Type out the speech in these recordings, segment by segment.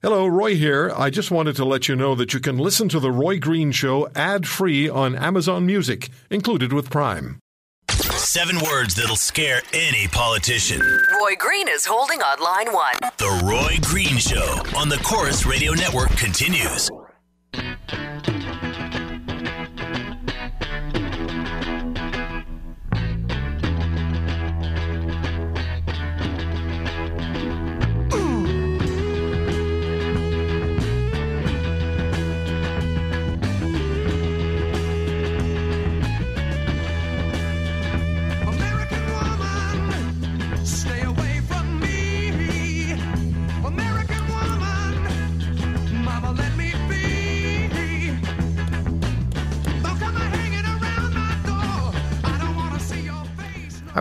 Hello, Roy here. I just wanted to let you know that you can listen to The Roy Green Show ad free on Amazon Music, included with Prime. Seven words that'll scare any politician. Roy Green is holding on line one. The Roy Green Show on the Corus Radio Network continues.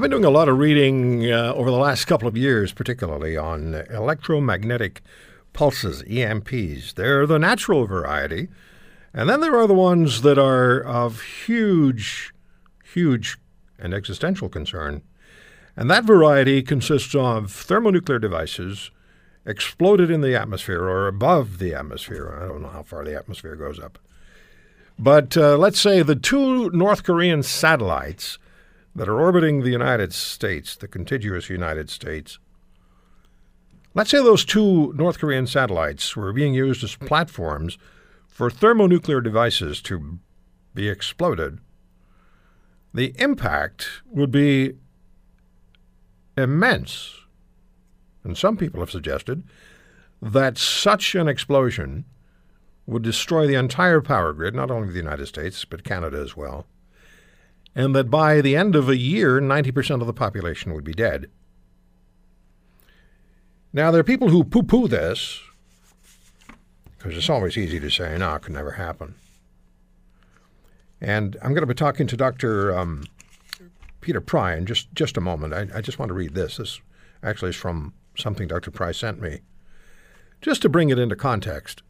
Been doing a lot of reading uh, over the last couple of years, particularly on electromagnetic pulses, EMPs. They're the natural variety. And then there are the ones that are of huge, huge and existential concern. And that variety consists of thermonuclear devices exploded in the atmosphere or above the atmosphere. I don't know how far the atmosphere goes up. But uh, let's say the two North Korean satellites that are orbiting the United States, the contiguous United States, let's say those two North Korean satellites were being used as platforms for thermonuclear devices to be exploded. The impact would be immense. And some people have suggested that such an explosion would destroy the entire power grid, not only the United States, but Canada as well, and that by the end of a year, 90% of the population would be dead. Now, there are people who poo poo this, because it's always easy to say, no, it could never happen. And I'm going to be talking to Dr. Um, Peter Pry in just, just a moment. I, I just want to read this. This actually is from something Dr. Pry sent me. Just to bring it into context,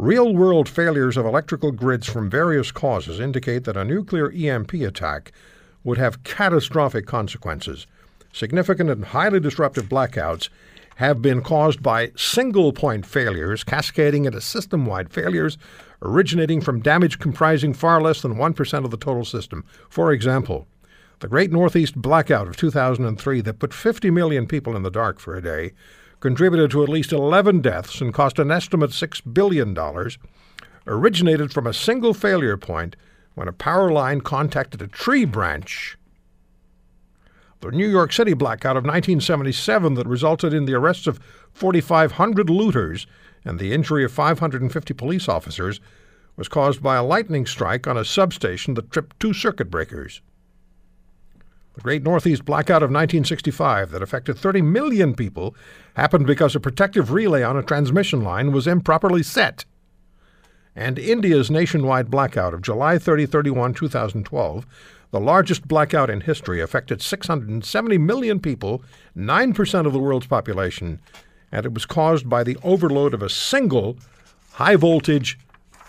real world failures of electrical grids from various causes indicate that a nuclear EMP attack would have catastrophic consequences. Significant and highly disruptive blackouts have been caused by single point failures, cascading into system wide failures originating from damage comprising far less than 1% of the total system. For example, the Great Northeast Blackout of 2003 that put 50 million people in the dark for a day contributed to at least 11 deaths and cost an estimate $6 billion, originated from a single failure point when a power line contacted a tree branch. The New York City blackout of 1977 that resulted in the arrests of 4,500 looters and the injury of 550 police officers was caused by a lightning strike on a substation that tripped two circuit breakers. The Great Northeast Blackout of 1965, that affected 30 million people, happened because a protective relay on a transmission line was improperly set. And India's nationwide blackout of July 30 31, 2012, the largest blackout in history, affected 670 million people, 9% of the world's population, and it was caused by the overload of a single high voltage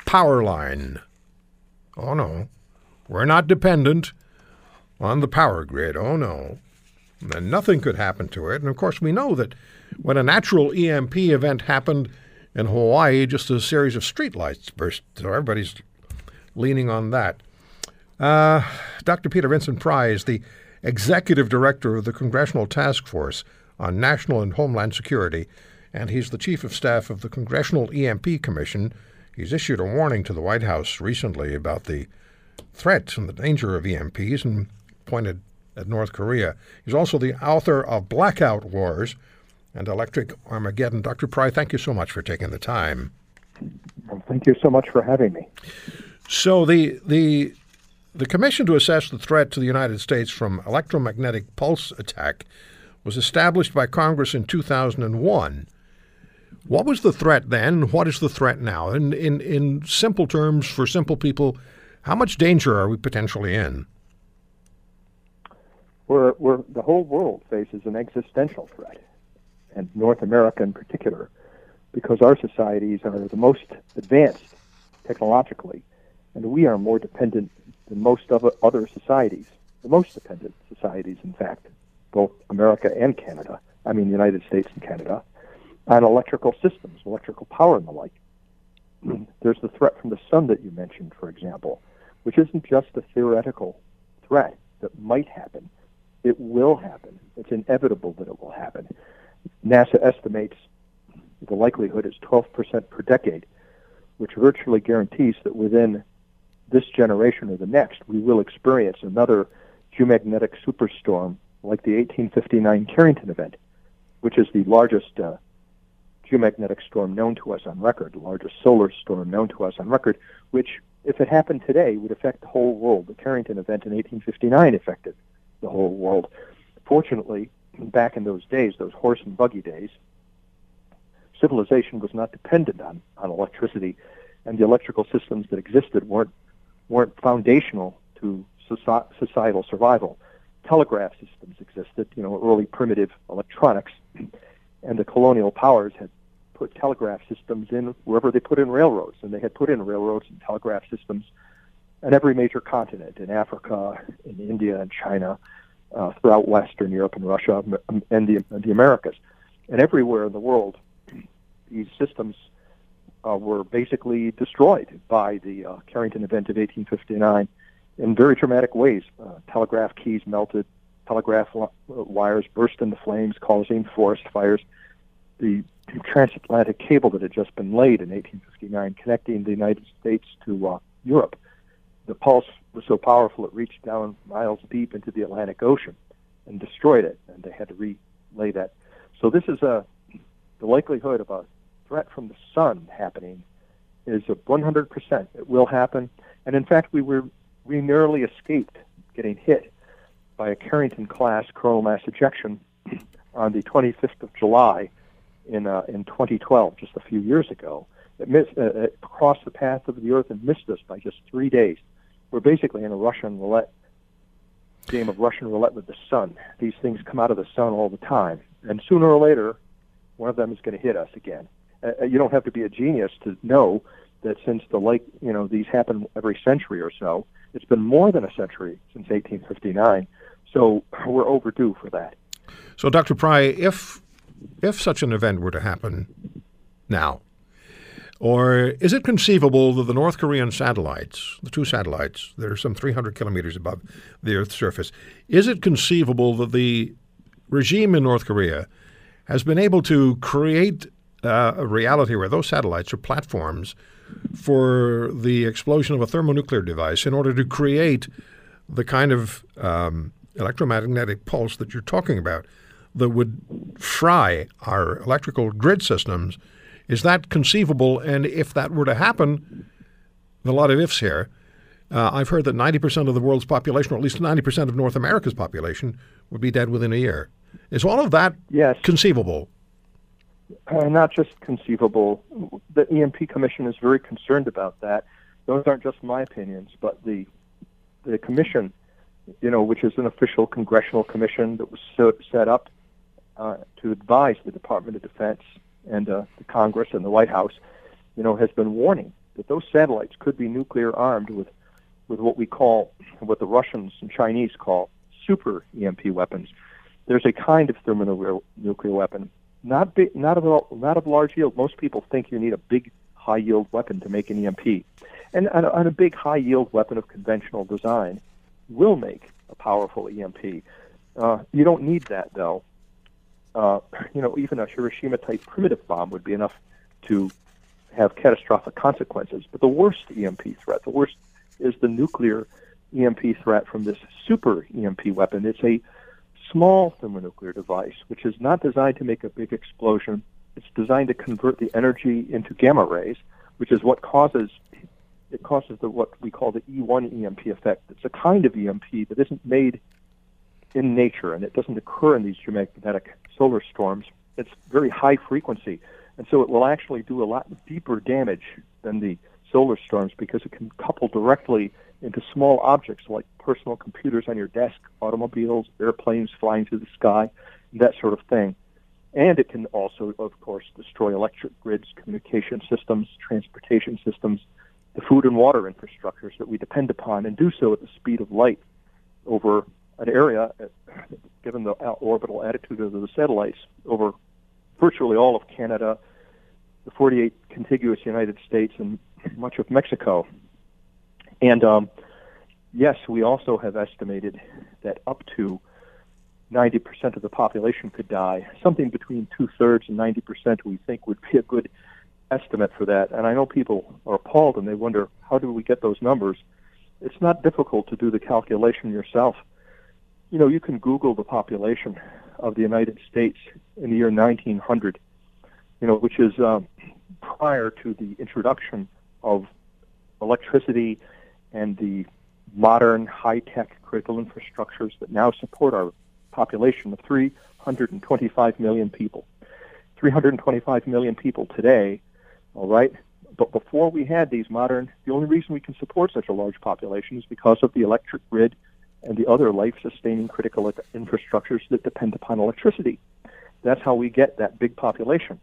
power line. Oh no, we're not dependent on the power grid. Oh no. And nothing could happen to it. And of course, we know that when a natural EMP event happened in Hawaii, just a series of streetlights burst. So everybody's leaning on that. Uh, Dr. Peter Vincent is the executive director of the Congressional Task Force on National and Homeland Security, and he's the chief of staff of the Congressional EMP Commission. He's issued a warning to the White House recently about the threat and the danger of EMPs and pointed at North Korea. He's also the author of Blackout Wars and Electric Armageddon. Dr. Pry, thank you so much for taking the time. Well, thank you so much for having me. So the the the commission to assess the threat to the United States from electromagnetic pulse attack was established by Congress in 2001. What was the threat then? What is the threat now? In in in simple terms, for simple people, how much danger are we potentially in? The whole world faces an existential threat, and North America in particular, because our societies are the most advanced technologically, and we are more dependent than most of other societies, the most dependent societies, in fact, both America and Canada, I mean the United States and Canada, on electrical systems, electrical power and the like. There's the threat from the sun that you mentioned, for example, which isn't just a theoretical threat that might happen. It will happen. It's inevitable that it will happen. NASA estimates the likelihood is 12% per decade, which virtually guarantees that within this generation or the next, we will experience another geomagnetic superstorm like the 1859 Carrington event, which is the largest uh, geomagnetic storm known to us on record, the largest solar storm known to us on record, which, if it happened today, would affect the whole world. The Carrington event in 1859 affected the whole world. Fortunately, back in those days, those horse and buggy days, civilization was not dependent on, on electricity, and the electrical systems that existed weren't weren't foundational to societal survival. Telegraph systems existed, you know, early primitive electronics, and the colonial powers had put telegraph systems in wherever they put in railroads, and they had put in railroads and telegraph systems on every major continent, in Africa, in India, and China, uh, throughout Western Europe and Russia, and the, and the Americas, and everywhere in the world, these systems uh, were basically destroyed by the uh, Carrington event of 1859 in very dramatic ways. Uh, telegraph keys melted, telegraph li- wires burst into flames, causing forest fires. The transatlantic cable that had just been laid in 1859 connecting the United States to uh, Europe, the pulse was so powerful it reached down miles deep into the Atlantic Ocean and destroyed it, and they had to relay that. So this is a the likelihood of a threat from the sun happening is a 100%. It will happen, and in fact, we were we narrowly escaped getting hit by a Carrington class coronal mass ejection on the 25th of July in uh, in 2012, just a few years ago. It, missed, uh, it crossed the path of the Earth and missed us by just three days. We're basically in a Russian roulette game of Russian roulette with the sun. These things come out of the sun all the time, and sooner or later, one of them is going to hit us again. Uh, you don't have to be a genius to know that since the like, you know, these happen every century or so. It's been more than a century since 1859, so we're overdue for that. So, Dr. Pry, if if such an event were to happen now, or is it conceivable that the North Korean satellites, the two satellites that are some 300 kilometers above the Earth's surface, is it conceivable that the regime in North Korea has been able to create uh, a reality where those satellites are platforms for the explosion of a thermonuclear device in order to create the kind of um, electromagnetic pulse that you're talking about that would fry our electrical grid systems. Is that conceivable? And if that were to happen, a lot of ifs here. Uh, I've heard that 90% of the world's population, or at least 90% of North America's population, would be dead within a year. Is all of that Yes. conceivable? Uh, not just conceivable. The EMP Commission is very concerned about that. Those aren't just my opinions, but the the commission, you know, which is an official congressional commission that was so, set up uh, to advise the Department of Defense and uh, the Congress and the White House, you know, has been warning that those satellites could be nuclear armed with with what we call, what the Russians and Chinese call super EMP weapons. There's a kind of thermonuclear nuclear weapon not big, not of not of large yield. Most people think you need a big high yield weapon to make an EMP, and, a, a big high yield weapon of conventional design will make a powerful EMP. Uh, you don't need that though. Uh, you know, even a Hiroshima type primitive bomb would be enough to have catastrophic consequences. But the worst EMP threat, the worst, is the nuclear EMP threat from this super EMP weapon. It's a small thermonuclear device, which is not designed to make a big explosion. It's designed to convert the energy into gamma rays, which is what causes it causes the what we call the E1 EMP effect. It's a kind of EMP that isn't made in nature, and it doesn't occur in these geomagnetic solar storms. It's very high frequency, and so it will actually do a lot deeper damage than the solar storms because it can couple directly into small objects like personal computers on your desk, automobiles, airplanes flying through the sky, that sort of thing. And it can also, of course, destroy electric grids, communication systems, transportation systems, the food and water infrastructures that we depend upon, and do so at the speed of light over an area, given the orbital attitude of the satellites, over virtually all of Canada, the 48 contiguous United States, and much of Mexico. And um, yes, we also have estimated that up to 90% of the population could die. Something between two thirds and 90% we think would be a good estimate for that. And I know people are appalled and they wonder how do we get those numbers? It's not difficult to do the calculation yourself. You know, you can Google the population of the United States in the year 1900, you know, which is um, prior to the introduction of electricity and the modern high-tech critical infrastructures that now support our population of 325 million people. 325 million people today, all right? But before we had these modern, the only reason we can support such a large population is because of the electric grid and the other life-sustaining critical e- infrastructures that depend upon electricity. That's how we get that big population.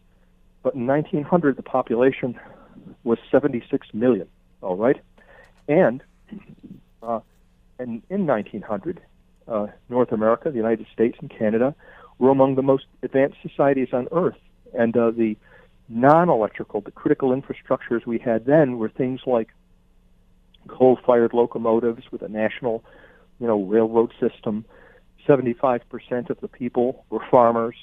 But in 1900, the population was 76 million, all right? And uh, and in 1900, uh, North America, the United States, and Canada were among the most advanced societies on Earth. And uh, the non-electrical, the critical infrastructures we had then were things like coal-fired locomotives with a national, you know, railroad system. 75% of the people were farmers.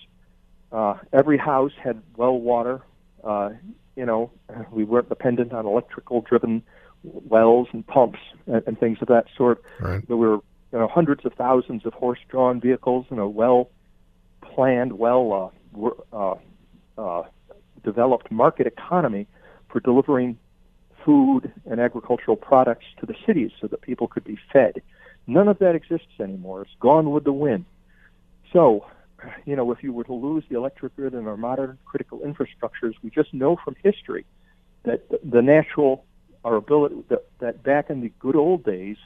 Uh, every house had well water. Uh, you know, we weren't dependent on electrical-driven wells and pumps and, and things of that sort. Right. There were you know hundreds of thousands of horse-drawn vehicles and a well-planned, well uh, uh, uh, developed market economy for delivering food and agricultural products to the cities so that people could be fed. None of that exists anymore. It's gone with the wind. So, you know, if you were to lose the electric grid and our modern critical infrastructures, we just know from history that the- the natural, our ability, that, that back in the good old days,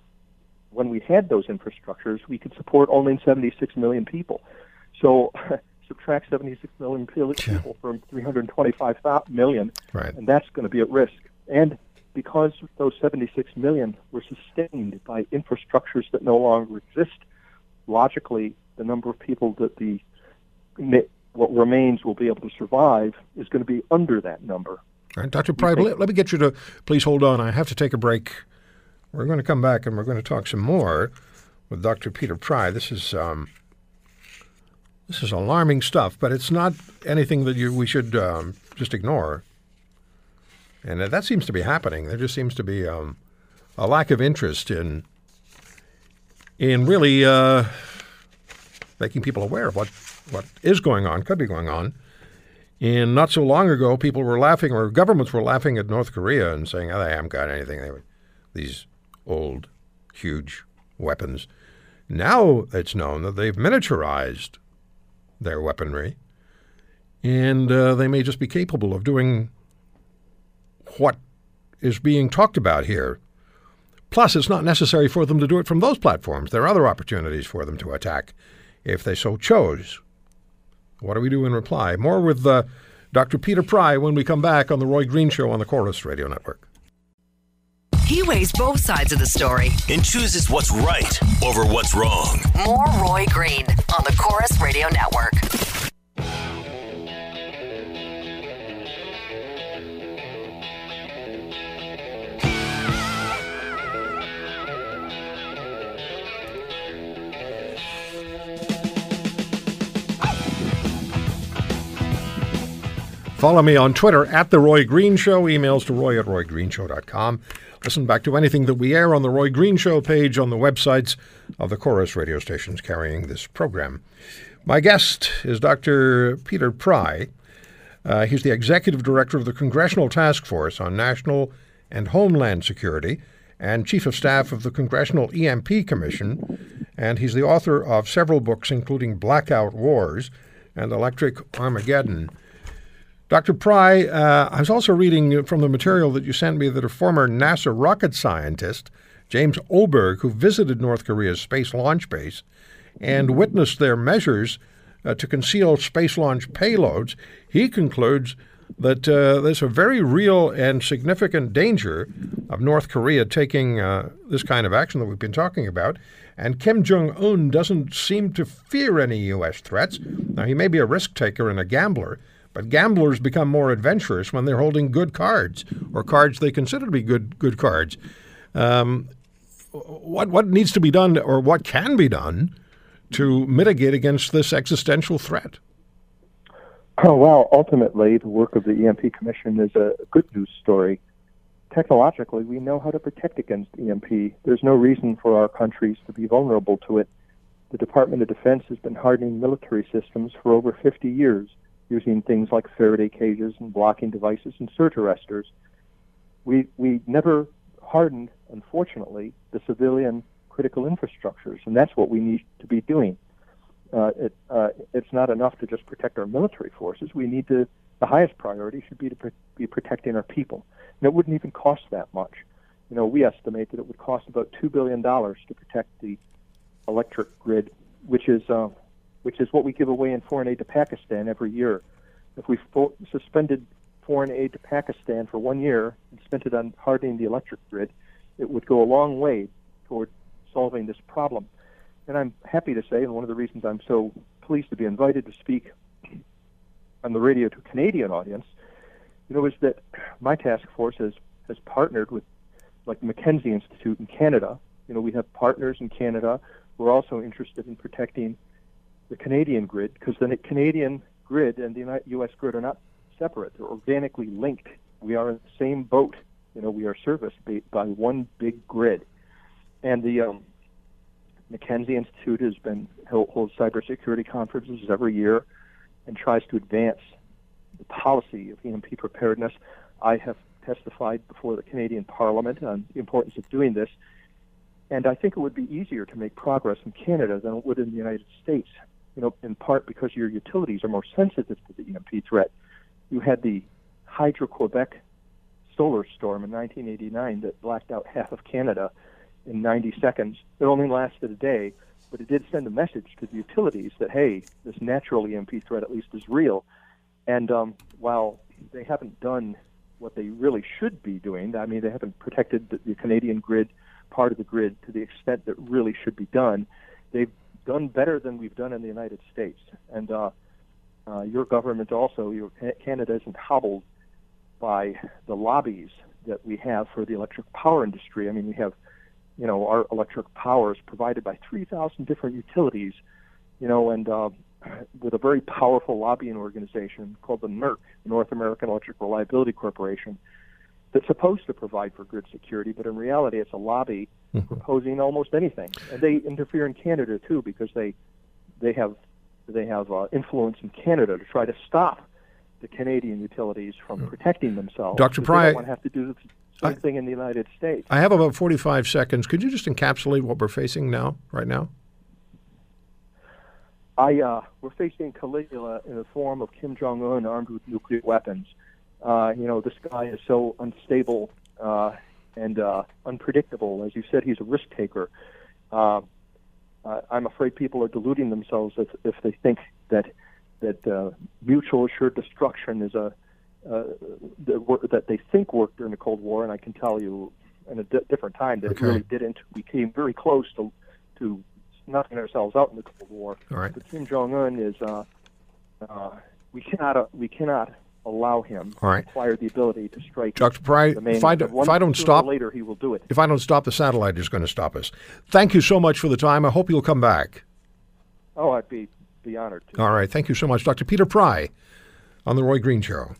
when we had those infrastructures, we could support only 76 million people. So subtract 76 million people from 325 million, Right. and that's going to be at risk. And because those 76 million were sustained by infrastructures that no longer exist, logically, the number of people that the what remains will be able to survive is going to be under that number. All right, Dr. Pry, let, let me get you to please hold on. I have to take a break. We're going to come back and we're going to talk some more with Dr. Peter Pry. This is um, this is alarming stuff, but it's not anything that you we should um, just ignore. And that seems to be happening. There just seems to be um, a lack of interest in in really uh, making people aware of what what is going on, could be going on. And not so long ago, people were laughing, or governments were laughing at North Korea and saying, oh, they haven't got anything. They these old, huge weapons. Now it's known that they've miniaturized their weaponry, and uh, they may just be capable of doing what is being talked about here. Plus, it's not necessary for them to do it from those platforms. There are other opportunities for them to attack if they so chose. What do we do in reply? More with uh, Dr. Peter Pry when we come back on The Roy Green Show on the Corus Radio Network. He weighs both sides of the story. and chooses what's right over what's wrong. More Roy Green on the Corus Radio Network. Follow me on Twitter at The Roy Green Show. Emails to roy at roygreenshow.com. Listen back to anything that we air on The Roy Green Show page on the websites of the Corus radio stations carrying this program. My guest is Dr. Peter Pry. Uh, he's the executive director of the Congressional Task Force on National and Homeland Security and chief of staff of the Congressional EMP Commission. And he's the author of several books, including Blackout Wars and Electric Armageddon. Dr. Pry, uh, I was also reading from the material that you sent me that a former NASA rocket scientist, James Oberg, who visited North Korea's space launch base and witnessed their measures uh, to conceal space launch payloads, he concludes that uh, there's a very real and significant danger of North Korea taking uh, this kind of action that we've been talking about. And Kim Jong un doesn't seem to fear any U.S. threats. Now, he may be a risk taker and a gambler, But gamblers become more adventurous when they're holding good cards or cards they consider to be good good cards. Um, what what needs to be done or what can be done to mitigate against this existential threat? Oh, well, ultimately, the work of the EMP Commission is a good news story. Technologically, we know how to protect against EMP. There's no reason for our countries to be vulnerable to it. The Department of Defense has been hardening military systems for over 50 years, using things like Faraday cages and blocking devices and surge arresters. We, we never hardened, unfortunately, the civilian critical infrastructures, and that's what we need to be doing uh, it, uh, it's not enough to just protect our military forces. We need to. The highest priority should be to pr- be protecting our people, and it wouldn't even cost that much. You know, we estimate that it would cost about two billion dollars to protect the electric grid, which is uh, which is what we give away in foreign aid to Pakistan every year. If we fo- suspended foreign aid to Pakistan for one year and spent it on hardening the electric grid, it would go a long way toward solving this problem. And I'm happy to say, and one of the reasons I'm so pleased to be invited to speak on the radio to a Canadian audience, you know, is that my task force has, has partnered with like the Mackenzie Institute in Canada. You know, we have partners in Canada who are also interested in protecting the Canadian grid because the Canadian grid and the U.S. grid are not separate; they're organically linked. We are in the same boat. You know, we are serviced by, by one big grid, and the um, Mackenzie Institute has been holds cybersecurity conferences every year and tries to advance the policy of EMP preparedness. I have testified before the Canadian Parliament on the importance of doing this, and I think it would be easier to make progress in Canada than it would in the United States. You know, in part because your utilities are more sensitive to the EMP threat. You had the Hydro Quebec solar storm in 1989 that blacked out half of Canada in 90 seconds. It only lasted a day, but it did send a message to the utilities that hey, this natural EMP threat at least is real. And um, while they haven't done what they really should be doing, I mean, they haven't protected the, the Canadian grid, part of the grid, to the extent that really should be done. They've done better than we've done in the United States. And uh, uh, your government also, your Canada isn't hobbled by the lobbies that we have for the electric power industry. I mean, we have you know, our electric power is provided by 3,000 different utilities, you know, and uh, with a very powerful lobbying organization called the NERC, North American Electric Reliability Corporation, that's supposed to provide for grid security, but in reality, it's a lobby proposing almost anything, and they interfere in Canada too because they they have they have uh, influence in Canada to try to stop the Canadian utilities from protecting themselves. Dr. because Pry- they don't want to have to do the same thing in the United States. I have about 45 seconds. Could you just encapsulate what we're facing now, right now? I uh, we're facing Caligula in the form of Kim Jong Un armed with nuclear weapons. Uh, you know, this guy is so unstable uh, and uh, unpredictable. As you said, he's a risk taker. Uh, uh, I'm afraid people are deluding themselves if, if they think that that uh, mutual assured destruction is a uh, that, that they think worked during the Cold War, and I can tell you, in a di- different time, that Okay. it really didn't. We came very close to to knocking ourselves out in the Cold War. All right. But Kim Jong Un is uh, uh, we cannot uh, we cannot allow him All right. to acquire the ability to strike. Dr. Pry, if I, do, if I don't stop, later he will do it. if I don't stop, the satellite is going to stop us. Thank you so much for the time. I hope you'll come back. Oh, I'd be be honored to. All right. Thank you so much, Dr. Peter Pry, on the Roy Green Show.